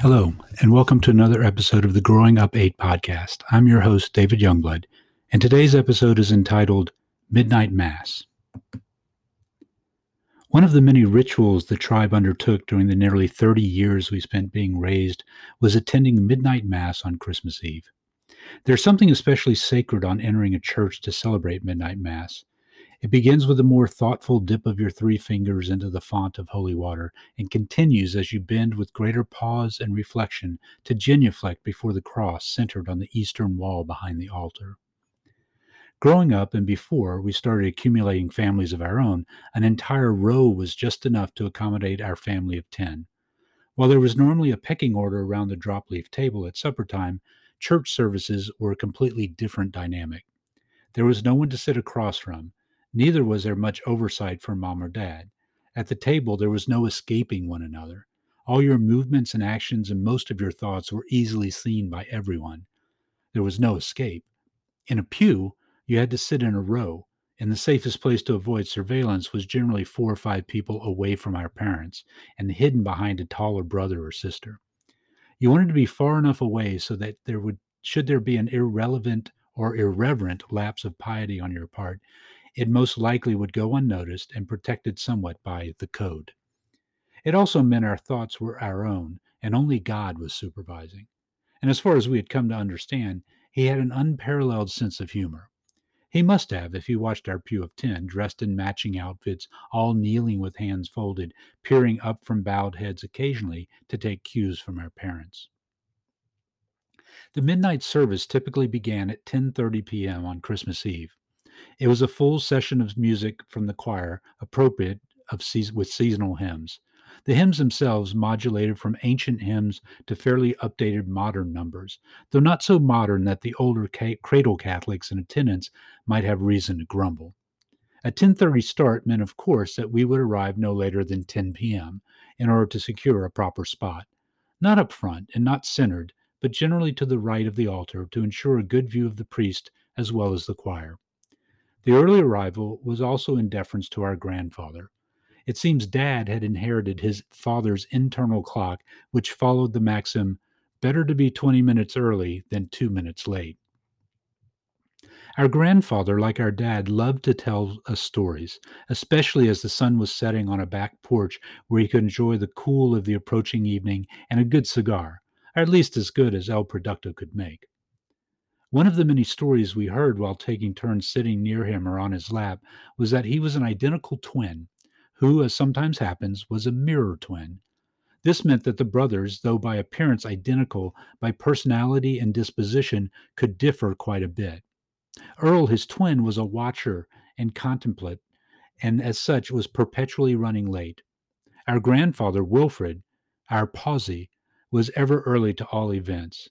Hello, and welcome to another episode of the Growing Up 8 podcast. I'm your host, David Youngblood, and today's episode is entitled Midnight Mass. One of the many rituals the tribe undertook during the nearly 30 years we spent being raised was attending midnight mass on Christmas Eve. There's something especially sacred on entering a church to celebrate midnight mass. It begins with a more thoughtful dip of your three fingers into the font of holy water and continues as you bend with greater pause and reflection to genuflect before the cross centered on the eastern wall behind the altar. Growing up and before we started accumulating families of our own, an entire row was just enough to accommodate our family of 10. While there was normally a pecking order around the drop leaf table at supper time, church services were a completely different dynamic. There was no one to sit across from, Neither was there much oversight from mom or dad. At the table, there was no escaping one another. All your movements and actions and most of your thoughts were easily seen by everyone. There was no escape. In a pew, you had to sit in a row, and the safest place to avoid surveillance was generally four or five people away from our parents and hidden behind a taller brother or sister. You wanted to be far enough away so that there would, should there be an irrelevant or irreverent lapse of piety on your part, it most likely would go unnoticed and protected somewhat by the code. It also meant our thoughts were our own, and only God was supervising. And as far as we had come to understand, he had an unparalleled sense of humor. He must have, if he watched our pew of ten, dressed in matching outfits, all kneeling with hands folded, peering up from bowed heads occasionally to take cues from our parents. The midnight service typically began at 10:30 p.m. on Christmas Eve. It was a full session of music from the choir, appropriate of se- with seasonal hymns. The hymns themselves modulated from ancient hymns to fairly updated modern numbers, though not so modern that the older ca- cradle Catholics in attendance might have reason to grumble. A 10:30 start meant of course that we would arrive no later than 10 p.m. in order to secure a proper spot, not up front and not centered, but generally to the right of the altar to ensure a good view of the priest as well as the choir. The early arrival was also in deference to our grandfather. It seems Dad had inherited his father's internal clock, which followed the maxim better to be 20 minutes early than two minutes late. Our grandfather, like our dad, loved to tell us stories, especially as the sun was setting on a back porch where he could enjoy the cool of the approaching evening and a good cigar, or at least as good as El Producto could make. One of the many stories we heard while taking turns sitting near him or on his lap was that he was an identical twin, who, as sometimes happens, was a mirror twin. This meant that the brothers, though by appearance identical, by personality and disposition could differ quite a bit. Earl, his twin, was a watcher and contemplate, and as such was perpetually running late. Our grandfather, Wilfred, our Pawsey, was ever early to all events.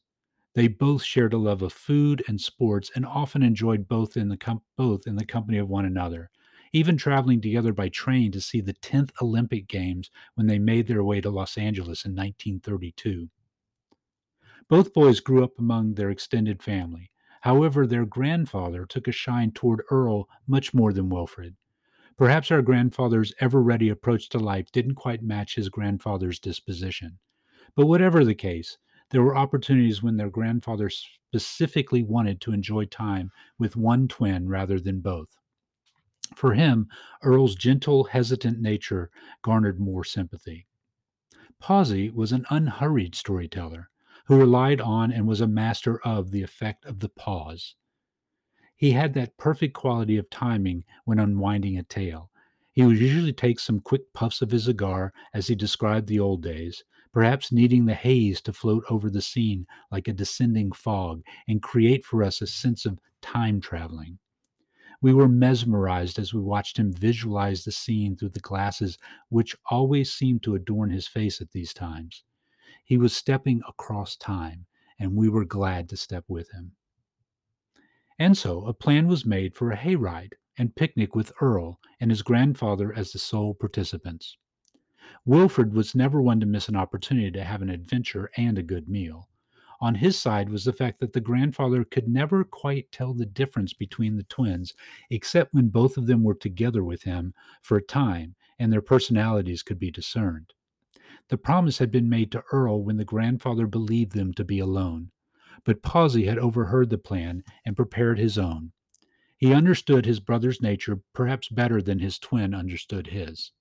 They both shared a love of food and sports and often enjoyed both in the com- both in the company of one another, even traveling together by train to see the 10th Olympic Games when they made their way to Los Angeles in 1932. Both boys grew up among their extended family. However, their grandfather took a shine toward Earl much more than Wilfred. Perhaps our grandfather's ever ready approach to life didn't quite match his grandfather's disposition. But whatever the case, there were opportunities when their grandfather specifically wanted to enjoy time with one twin rather than both. For him, Earl's gentle, hesitant nature garnered more sympathy. Pawsey was an unhurried storyteller who relied on and was a master of the effect of the pause. He had that perfect quality of timing when unwinding a tale. He would usually take some quick puffs of his cigar as he described the old days, perhaps needing the haze to float over the scene like a descending fog and create for us a sense of time traveling. We were mesmerized as we watched him visualize the scene through the glasses which always seemed to adorn his face at these times. He was stepping across time, and we were glad to step with him. And so a plan was made for a hayride and picnic with Earl and his grandfather as the sole participants. Wilfred was never one to miss an opportunity to have an adventure and a good meal. On his side was the fact that the grandfather could never quite tell the difference between the twins, except when both of them were together with him for a time and their personalities could be discerned. The promise had been made to Earl when the grandfather believed them to be alone, but Pawsey had overheard the plan and prepared his own. He understood his brother's nature perhaps better than his twin understood his.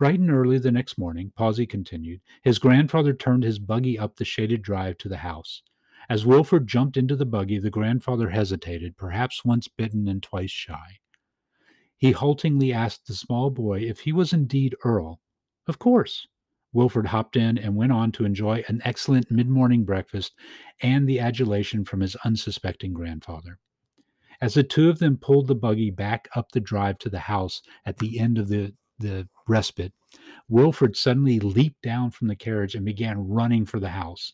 Bright and early the next morning, Pawsey continued, his grandfather turned his buggy up the shaded drive to the house. As Wilford jumped into the buggy, the grandfather hesitated, perhaps once bitten and twice shy. He haltingly asked the small boy if he was indeed Earl. Of course. Wilford hopped in and went on to enjoy an excellent mid morning breakfast and the adulation from his unsuspecting grandfather. As the two of them pulled the buggy back up the drive to the house at the end of the, the respite, Wilford suddenly leaped down from the carriage and began running for the house.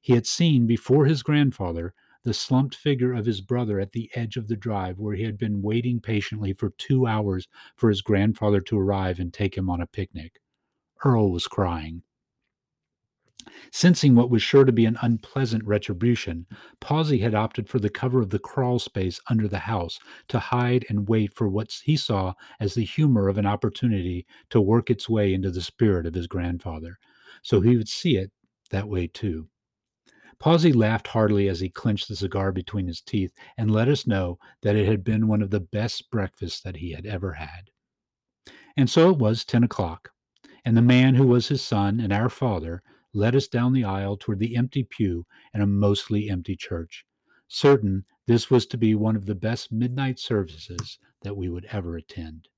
He had seen before his grandfather the slumped figure of his brother at the edge of the drive where he had been waiting patiently for two hours for his grandfather to arrive and take him on a picnic. Earl was crying. Sensing what was sure to be an unpleasant retribution, Pawsey had opted for the cover of the crawl space under the house to hide and wait for what he saw as the humor of an opportunity to work its way into the spirit of his grandfather, so he would see it that way too. Pawsey laughed heartily as he clenched the cigar between his teeth and let us know that it had been one of the best breakfasts that he had ever had. And so it was ten o'clock, and the man who was his son and our father led us down the aisle toward the empty pew in a mostly empty church, certain this was to be one of the best midnight services that we would ever attend.